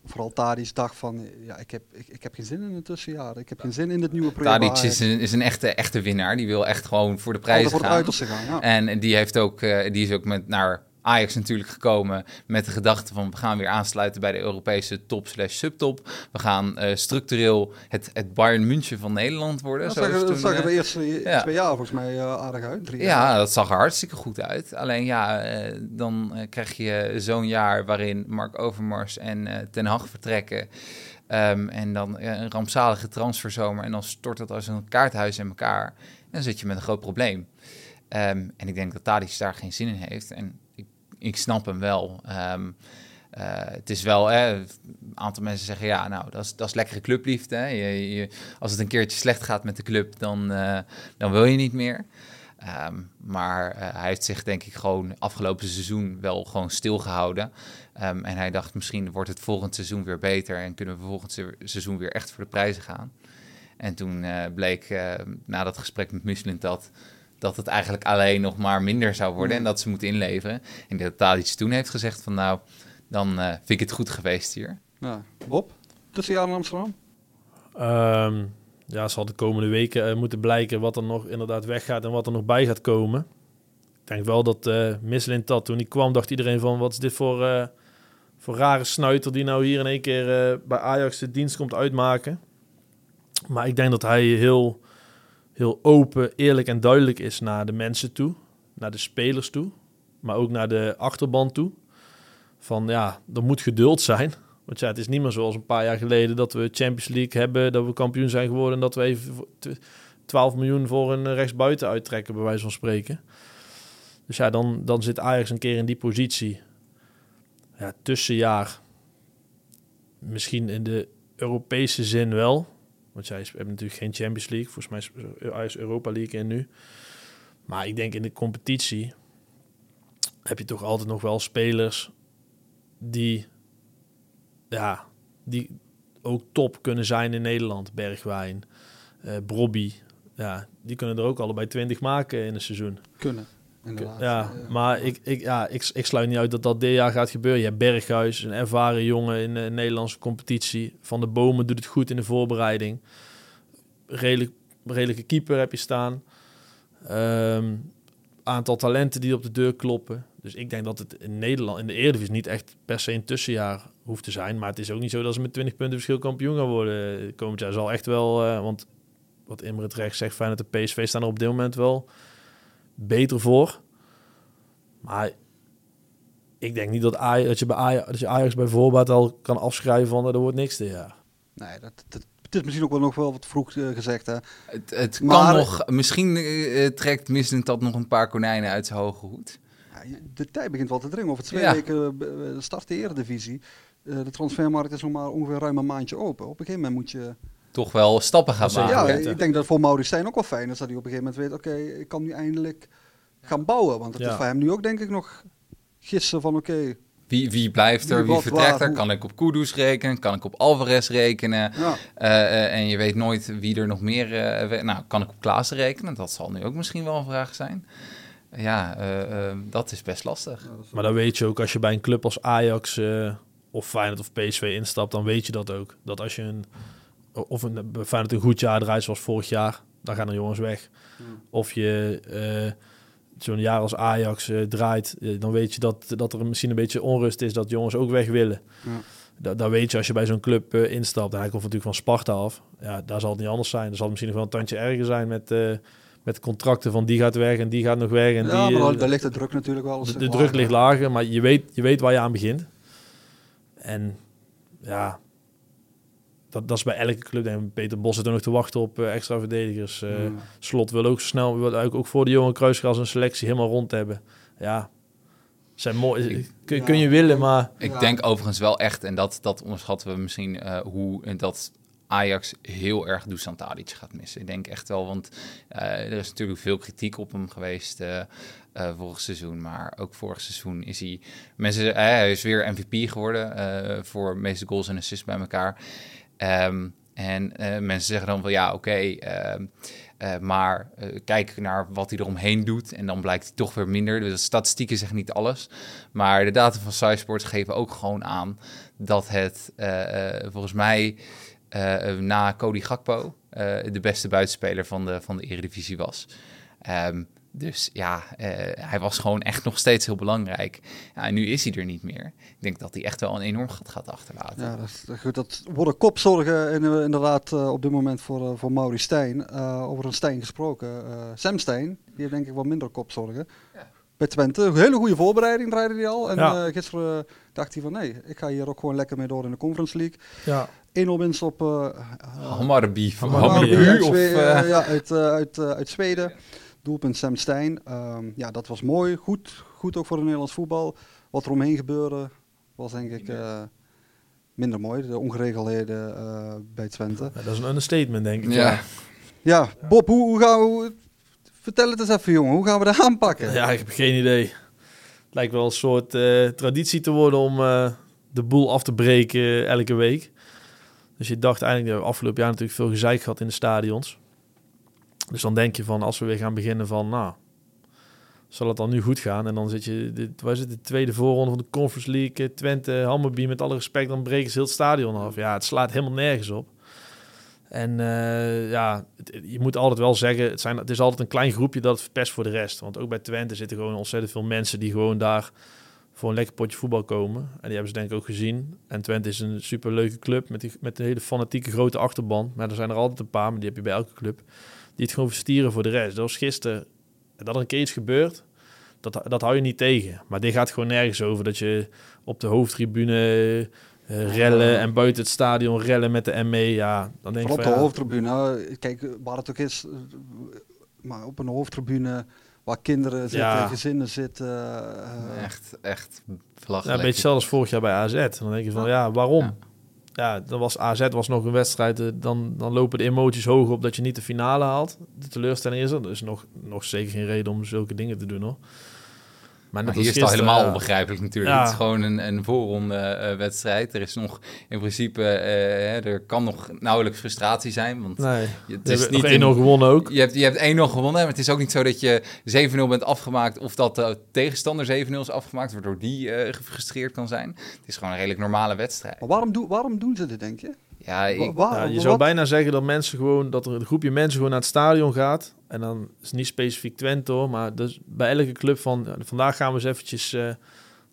vooral Tadic dacht van, ja, ik heb, ik, ik heb geen zin in een tussenjaar. Ik heb geen zin in dit nieuwe project. Tadic is een, is een echte, echte winnaar. Die wil echt gewoon voor de voor het gaan. ja. En die, heeft ook, eh, die is ook met naar Ajax natuurlijk gekomen met de gedachte van we gaan weer aansluiten bij de Europese top slash subtop. We gaan eh, structureel het, het Bayern München van Nederland worden. Dat Zo zag, er- dat toen, zag er eh, de eerste ja. twee jaar volgens mij eh, aardig uit. Drie jaar. ja, dat zag er hartstikke goed uit. Alleen ja, eh, dan eh, krijg je zo'n jaar waarin Mark Overmars en eh, Ten Hag vertrekken. Ehm, en dan eh, een rampzalige transferzomer. En dan stort dat als een kaarthuis in elkaar. En dan zit je met een groot probleem. Ehm, en ik denk dat Tadic daar geen zin in heeft. En ik, snap hem wel. Ehm, eh, het is wel, een aantal mensen zeggen, ja, nou, dat is, dat is lekkere clubliefde. Hè. Je, als het een keertje slecht gaat met de club, dan, eh, dan wil je niet meer. Ehm, maar eh, hij heeft zich denk ik gewoon afgelopen seizoen wel gewoon stilgehouden. Um, en hij dacht misschien wordt het volgend seizoen weer beter en kunnen we volgend seizoen weer echt voor de prijzen gaan. En toen bleek na dat gesprek met Michelin dat, dat het eigenlijk alleen nog maar minder zou worden en dat ze moeten inleveren. En dat Tadic toen heeft gezegd van nou, dan vind ik het goed geweest hier. Ja. Bob, tussen jaar in Amsterdam? Um, ja, zal de komende weken uh, moeten blijken wat er nog inderdaad weggaat en wat er nog bij gaat komen. Ik denk wel dat uh, Misselin dat toen hij kwam, dacht iedereen van wat is dit voor, uh, voor rare snuiter die nou hier in één keer bij Ajax de dienst komt uitmaken. Maar ik denk dat hij heel, heel open, eerlijk en duidelijk is naar de mensen toe, naar de spelers toe, maar ook naar de achterban toe. Van ja, er moet geduld zijn. Want ja, het is niet meer zoals een paar jaar geleden dat we Champions League hebben, dat we kampioen zijn geworden en dat we even 12 miljoen voor een rechtsbuiten uittrekken, bij wijze van spreken. Dus ja, dan, dan zit Ajax een keer in die positie. Ja, tussenjaar. Misschien in de Europese zin wel. Want zij hebben natuurlijk geen Champions League. Volgens mij is Ajax Europa League in nu. Maar ik denk in de competitie heb je toch altijd nog wel spelers die ja, die ook top kunnen zijn in Nederland. Bergwijn, uh, Brobby. Ja, die kunnen er ook allebei 20 maken in een seizoen. Kunnen. Inderdaad. Ja, maar ik, ik, ja, ik, ik sluit niet uit dat dat dit jaar gaat gebeuren. Je hebt Berghuis, een ervaren jongen in de Nederlandse competitie. Van de Bomen doet het goed in de voorbereiding. Redelijk, redelijke keeper heb je staan. Um, aantal talenten die op de deur kloppen. Dus ik denk dat het in Nederland, in de Eredivisie, niet echt per se een tussenjaar hoeft te zijn. Maar het is ook niet zo dat ze met 20 punten verschil kampioen gaan worden. Komend jaar zal echt wel, uh, want wat Imre terecht zegt, fijn dat de PSV staan er op dit moment wel beter voor. Maar ik denk niet dat, Ajax, dat, je bij Ajax, dat je Ajax bijvoorbeeld al kan afschrijven van er wordt niks dit jaar. Nee, dat, dat, het is misschien ook wel nog wel wat vroeg uh, gezegd. Hè? Het, het kan nog, misschien uh, trekt Misselin dat nog een paar konijnen uit zijn hoge hoed. Ja, de tijd begint wel te dringen. Over twee ja. weken uh, start de Eredivisie. De transfermarkt is nog maar ongeveer ruim een maandje open. Op een gegeven moment moet je... Toch wel stappen gaan maken. Ja, ik denk dat voor Maurice Stijn ook wel fijn is dat hij op een gegeven moment weet... Oké, ik kan nu eindelijk gaan bouwen. Want het ja. is voor hem nu ook denk ik nog gissen van oké... Okay, wie, wie blijft er, wie vertrekt er? Kan ik op Kudus rekenen? Kan ik op Alvarez rekenen? Ja. Uh, uh, en je weet nooit wie er nog meer... Uh, nou, kan ik op Klaassen rekenen? Dat zal nu ook misschien wel een vraag zijn. Ja, dat is best lastig. Maar dan weet je ook, als je bij een club als Ajax of Feyenoord of PSV instapt, dan weet je dat ook. Dat als je een... Of een, Feyenoord een goed jaar draait zoals vorig jaar, dan gaan er jongens weg. Ja. Of je zo'n jaar als Ajax uh, draait, uh, dan weet je dat, dat er misschien een beetje onrust is, dat jongens ook weg willen. Ja. Da dan weet je als je bij zo'n club instapt, en hij komt natuurlijk van Sparta af, ja, daar zal het niet anders zijn. Er zal misschien nog wel een tandje erger zijn met, met contracten van die gaat weg en die gaat nog weg. En ja, die, maar daar ligt de druk natuurlijk wel. De, de druk ligt lager, maar je weet, je weet waar je aan begint. En ja, dat, dat is bij elke club. En Peter Bos zit er nog te wachten op uh, extra verdedigers. Uh, mm. Slot wil ook zo snel, wil eigenlijk ook voor de jonge Kruisgaas een selectie helemaal rond hebben. Ja, zijn mooi. Ik, kun, ja. kun, je willen, maar... Ik ja. denk overigens wel echt, en dat, dat onderschatten we misschien, uh, hoe dat Ajax heel erg Dusan Tadic gaat missen. Ik denk echt wel, want er is natuurlijk veel kritiek op hem geweest vorig seizoen. Maar ook vorig seizoen is hij... Mensen, hij is weer MVP geworden voor meeste goals en assists bij elkaar. Um, en uh, mensen zeggen dan wel ja, oké, uh, uh, maar kijk naar wat hij eromheen doet en dan blijkt hij toch weer minder. Dus statistieken zeggen niet alles. Maar de data van SciSports geven ook gewoon aan dat het volgens mij na Cody Gakpo de beste buitenspeler van de, van de Eredivisie was. Um, dus ja, uh, hij was gewoon echt nog steeds heel belangrijk. Ja, en nu is hij er niet meer. Ik denk dat hij echt wel een enorm gat gaat achterlaten. Ja, dat, dat worden kopzorgen inderdaad uh, op dit moment voor, uh, voor Mauri Stijn. over een Stijn gesproken. Sam Stijn, die heeft denk ik wat minder kopzorgen. Ja. Bij Twente, een hele goede voorbereiding draaide hij al. En ja. gisteren dacht hij van nee, ik ga hier ook gewoon lekker mee door in de Conference League. Ja. 1-0 winst op... Uh, Hammarby. Hammarby, uit, ja, uit, uit, uit Zweden. Doelpunt Sam Stein. Um, ja, dat was mooi. Goed, goed ook voor het Nederlands voetbal. Wat er omheen gebeurde was denk ik uh, minder mooi. De ongeregeldheden uh, bij Twente. Ja, dat is een understatement denk ik. Ja, ja. Bob, hoe, hoe gaan we... Vertel het eens even, jongen. Hoe gaan we dat aanpakken? Ja, ik heb geen idee. Het lijkt wel een soort eh, traditie te worden om eh, de boel af te breken elke week. Dus je dacht eigenlijk, de afgelopen jaar natuurlijk veel gezeik gehad in de stadions. Dus dan denk je van, als we weer gaan beginnen van, nou, zal het dan nu goed gaan? En dan zit je, de, waar zit de tweede voorronde van de Conference League, eh, Twente, Hammerby, met alle respect, dan breken ze heel het stadion af. Ja, het slaat helemaal nergens op. En uh, ja, je moet altijd wel zeggen, het, zijn, het is altijd een klein groepje dat het verpest voor de rest. Want ook bij Twente zitten gewoon ontzettend veel mensen die gewoon daar voor een lekker potje voetbal komen. En die hebben ze denk ik ook gezien. En Twente is een superleuke club met, die, met een hele fanatieke grote achterban. Maar er zijn er altijd een paar, maar die heb je bij elke club. Die het gewoon verstieren voor de rest. Dat was gisteren, dat er een keer iets gebeurt, dat, dat hou je niet tegen. Maar dit gaat gewoon nergens over dat je op de hoofdtribune uh, rellen en buiten het stadion rellen met de ME. Ja, dan denk ik op de hoofdtribune. Kijk, waar het ook is, maar op een hoofdtribune waar kinderen zitten, ja. gezinnen zitten. Uh, echt, echt belachelijk. Ja, een beetje zelfs vorig jaar bij AZ. Dan denk je van, ja, waarom? Ja. dan was AZ was nog een wedstrijd. Dan, dan lopen de emoties hoog op dat je niet de finale haalt. De teleurstelling is er. Dus nog, nog zeker geen reden om zulke dingen te doen hoor. Maar, maar hier is het al helemaal onbegrijpelijk natuurlijk. Het is gewoon een, een voorronde uh, wedstrijd. Er is nog in principe, uh, er kan nog nauwelijks frustratie zijn. Want nee, het is niet 1-0 gewonnen ook. Je hebt, je hebt 1-0 gewonnen, maar het is ook niet zo dat je 7-0 bent afgemaakt of dat de tegenstander 7-0 is afgemaakt, waardoor die uh, gefrustreerd kan zijn. Het is gewoon een redelijk normale wedstrijd. Maar waarom, do waarom doen ze dit, denk je? Ja, ik, ja, je zou bijna zeggen dat mensen gewoon dat er een groepje mensen gewoon naar het stadion gaat. En dan is het niet specifiek Twente hoor, maar dus bij elke club van vandaag gaan we eens eventjes uh,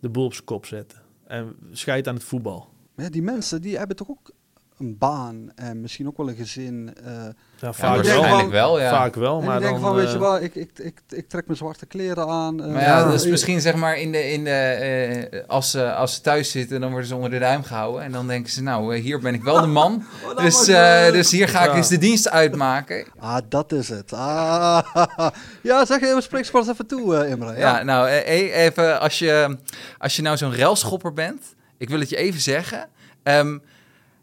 de boel op zijn kop zetten. En scheid aan het voetbal. Ja, die mensen die hebben toch ook een baan en misschien ook wel een gezin. Uh, ja, vaak waarschijnlijk van, wel, ja. Vaak wel, maar ik denk dan, van, weet je wel, ik, ik, ik, ik trek mijn zwarte kleren aan. Uh, maar ja, dus misschien zeg maar in de, in de uh, als, ze als ze thuis zitten, dan worden ze onder de duim gehouden en dan denken ze, nou, hier ben ik wel de man, oh, dus, dus hier ga ik eens de dienst uitmaken. Ah, dat is het. Ah, ja, zeg even, spreek sport even toe, Imre. Ja, ja nou, even als je, als je nou zo'n relschopper bent, ik wil het je even zeggen. Um,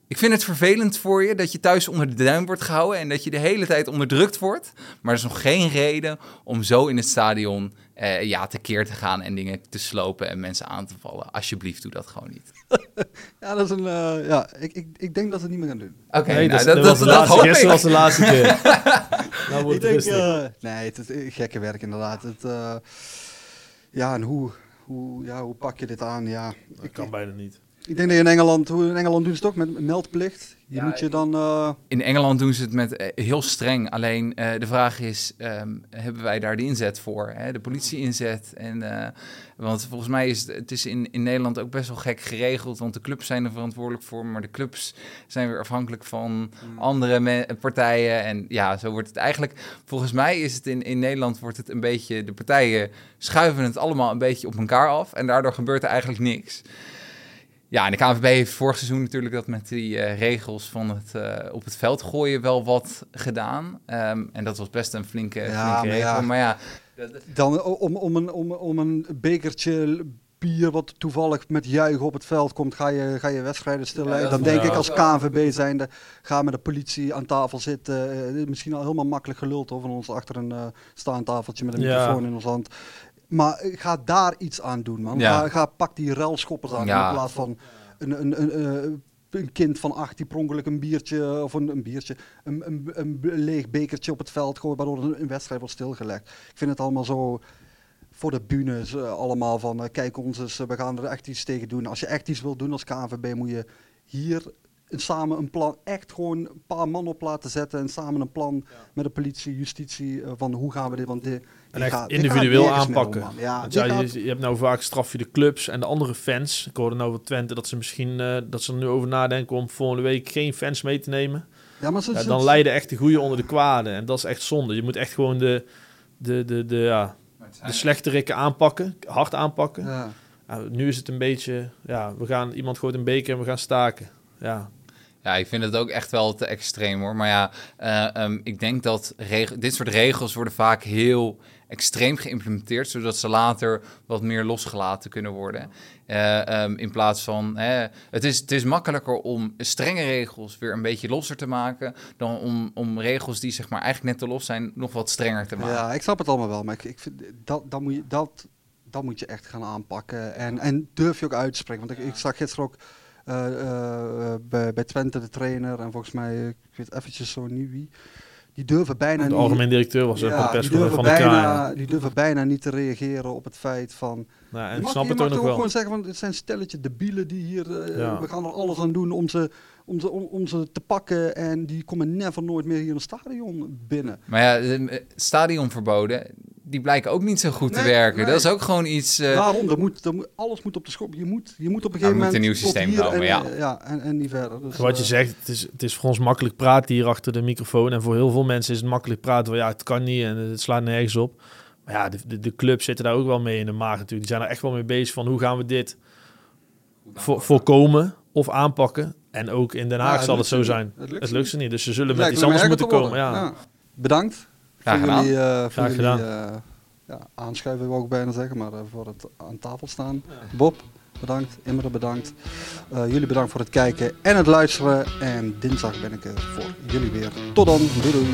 ik vind het vervelend voor je dat je thuis onder de duim wordt gehouden en dat je de hele tijd onderdrukt wordt. Maar er is nog geen reden om zo in het stadion uh, ja, tekeer te gaan en dingen te slopen en mensen aan te vallen. Alsjeblieft, doe dat gewoon niet. ja, dat is een. Uh, ja, ik, ik, ik denk dat ze het niet meer gaan doen. Oké, okay, nee, nou, dat, dat, was de laatste, dat was de laatste keer. nou wordt ik denk, uh, nee, het is gekke werk inderdaad. Het, ja, en hoe, hoe, ja, hoe pak je dit aan? Ja, dat ik, kan bijna niet. Ik denk dat in Engeland, hoe in Engeland doen ze het ook met meldplicht. Je moet je dan. Uh... In Engeland doen ze het met uh, heel streng. Alleen uh, de vraag is: um, hebben wij daar de inzet voor? Hè? De politie inzet. En, want volgens mij is het, het is in, in Nederland ook best wel gek geregeld. Want de clubs zijn er verantwoordelijk voor. Maar de clubs zijn weer afhankelijk van mm. andere partijen. En ja, zo wordt het eigenlijk. Volgens mij is het in, in Nederland wordt het een beetje. De partijen schuiven het allemaal een beetje op elkaar af. En daardoor gebeurt er eigenlijk niks. Ja, en de KNVB heeft vorig seizoen natuurlijk dat met die uh, regels van het uh, op het veld gooien wel wat gedaan. Um, en dat was best een flinke, ja, flinke regel. Maar ja, dan om, om, een, om, om een bekertje bier wat toevallig met juichen op het veld komt, ga je, ga je wedstrijden stillen. Ja, dan denk ik als KNVB zijnde, ga met de politie aan tafel zitten. Uh, misschien al helemaal makkelijk geluld over ons achter een uh, staand tafeltje met een microfoon in ons hand. Maar ga daar iets aan doen, man. Ga, ga, pak die relschoppers aan in plaats van een, een, een, een, een kind van acht die pronkelijk een biertje of een, een biertje, een, een, een, leeg bekertje op het veld gooit, waardoor een, wedstrijd wordt stilgelegd. Ik vind het allemaal zo voor de bühne uh, allemaal van uh, kijk ons eens, uh, we gaan er echt iets tegen doen. Als je echt iets wil doen als KNVB moet je hier samen een plan, echt gewoon een paar man op laten zetten en samen een plan met de politie, justitie van hoe gaan we dit, want dit, en echt gaat, individueel aanpakken. Om, ja, ja je, je, hebt nou vaak straf je de clubs en de andere fans. Ik hoorde nou van Twente dat ze misschien uh, dat ze er nu over nadenken om volgende week geen fans mee te nemen. Ja, maar ja, dan leiden echt de goede onder de kwade. En dat is echt zonde. Je moet echt gewoon de, de, de, de, ja, de slechte rikken aanpakken, hard aanpakken. Ja. nu is het een beetje, ja, we gaan iemand gooit een beker en we gaan staken. Ja, Ja, ik vind het ook echt wel te extreem hoor. Maar ja, eh, ehm, ik denk dat dit soort regels worden vaak heel extreem geïmplementeerd, zodat ze later wat meer losgelaten kunnen worden. Eh, ehm, in plaats van, hè, het, is, het is makkelijker om strenge regels weer een beetje losser te maken, dan om, om regels die zeg maar eigenlijk net te los zijn, nog wat strenger te maken. Ja, ik snap het allemaal wel, maar ik, ik vind, dat, dat, moet je, dat, dat moet je echt gaan aanpakken. En, en durf je ook uit te spreken. Want ik, ik zag gisteren ook bij, bij Twente de trainer en volgens mij, ik weet eventjes zo niet wie, die durven bijna De niet... algemeen directeur was ja, de die, persconferentie durven van de bijna, die durven bijna niet te reageren op het feit van... Nou, en Je ik mag, snap je het mag ook nog toch wel. gewoon zeggen, van het zijn stelletje debielen die hier... eh, Ja. We gaan er alles aan doen om ze, om, ze, om, om ze te pakken en die komen never nooit meer hier een stadion binnen. Maar ja, de- stadionverboden, die blijken ook niet zo goed te werken. nee. Dat is ook gewoon iets... eh, Waarom? Er moet, er moet, alles moet op de schop. Je moet, je moet op een er gegeven moet moment... een nieuw systeem komen, en, ja. eh, ja en, en niet verder. Dus, Wat je eh, zegt, het is, het is voor ons makkelijk praten hier achter de microfoon. En voor heel veel mensen is het makkelijk praten van ja, het kan niet en het slaat nergens op. Maar ja, de, de, de clubs zitten daar ook wel mee in de maag natuurlijk. Die zijn er echt wel mee bezig van hoe gaan we dit vo- voorkomen of aanpakken. En ook in Den Haag zal het zo zijn. Het lukt Het ze lukt ze niet, dus ze zullen met iets anders moeten te komen. Ja. Bedankt Graag voor gedaan. jullie, eh, voor jullie gedaan. eh, ja, aanschuiven, wil ik bijna zeggen, maar eh, voor het aan tafel staan. Bob, bedankt. Imre, bedankt. Eh, jullie bedankt voor het kijken en het luisteren. En dinsdag ben ik er voor jullie weer. Tot dan. Doei doei.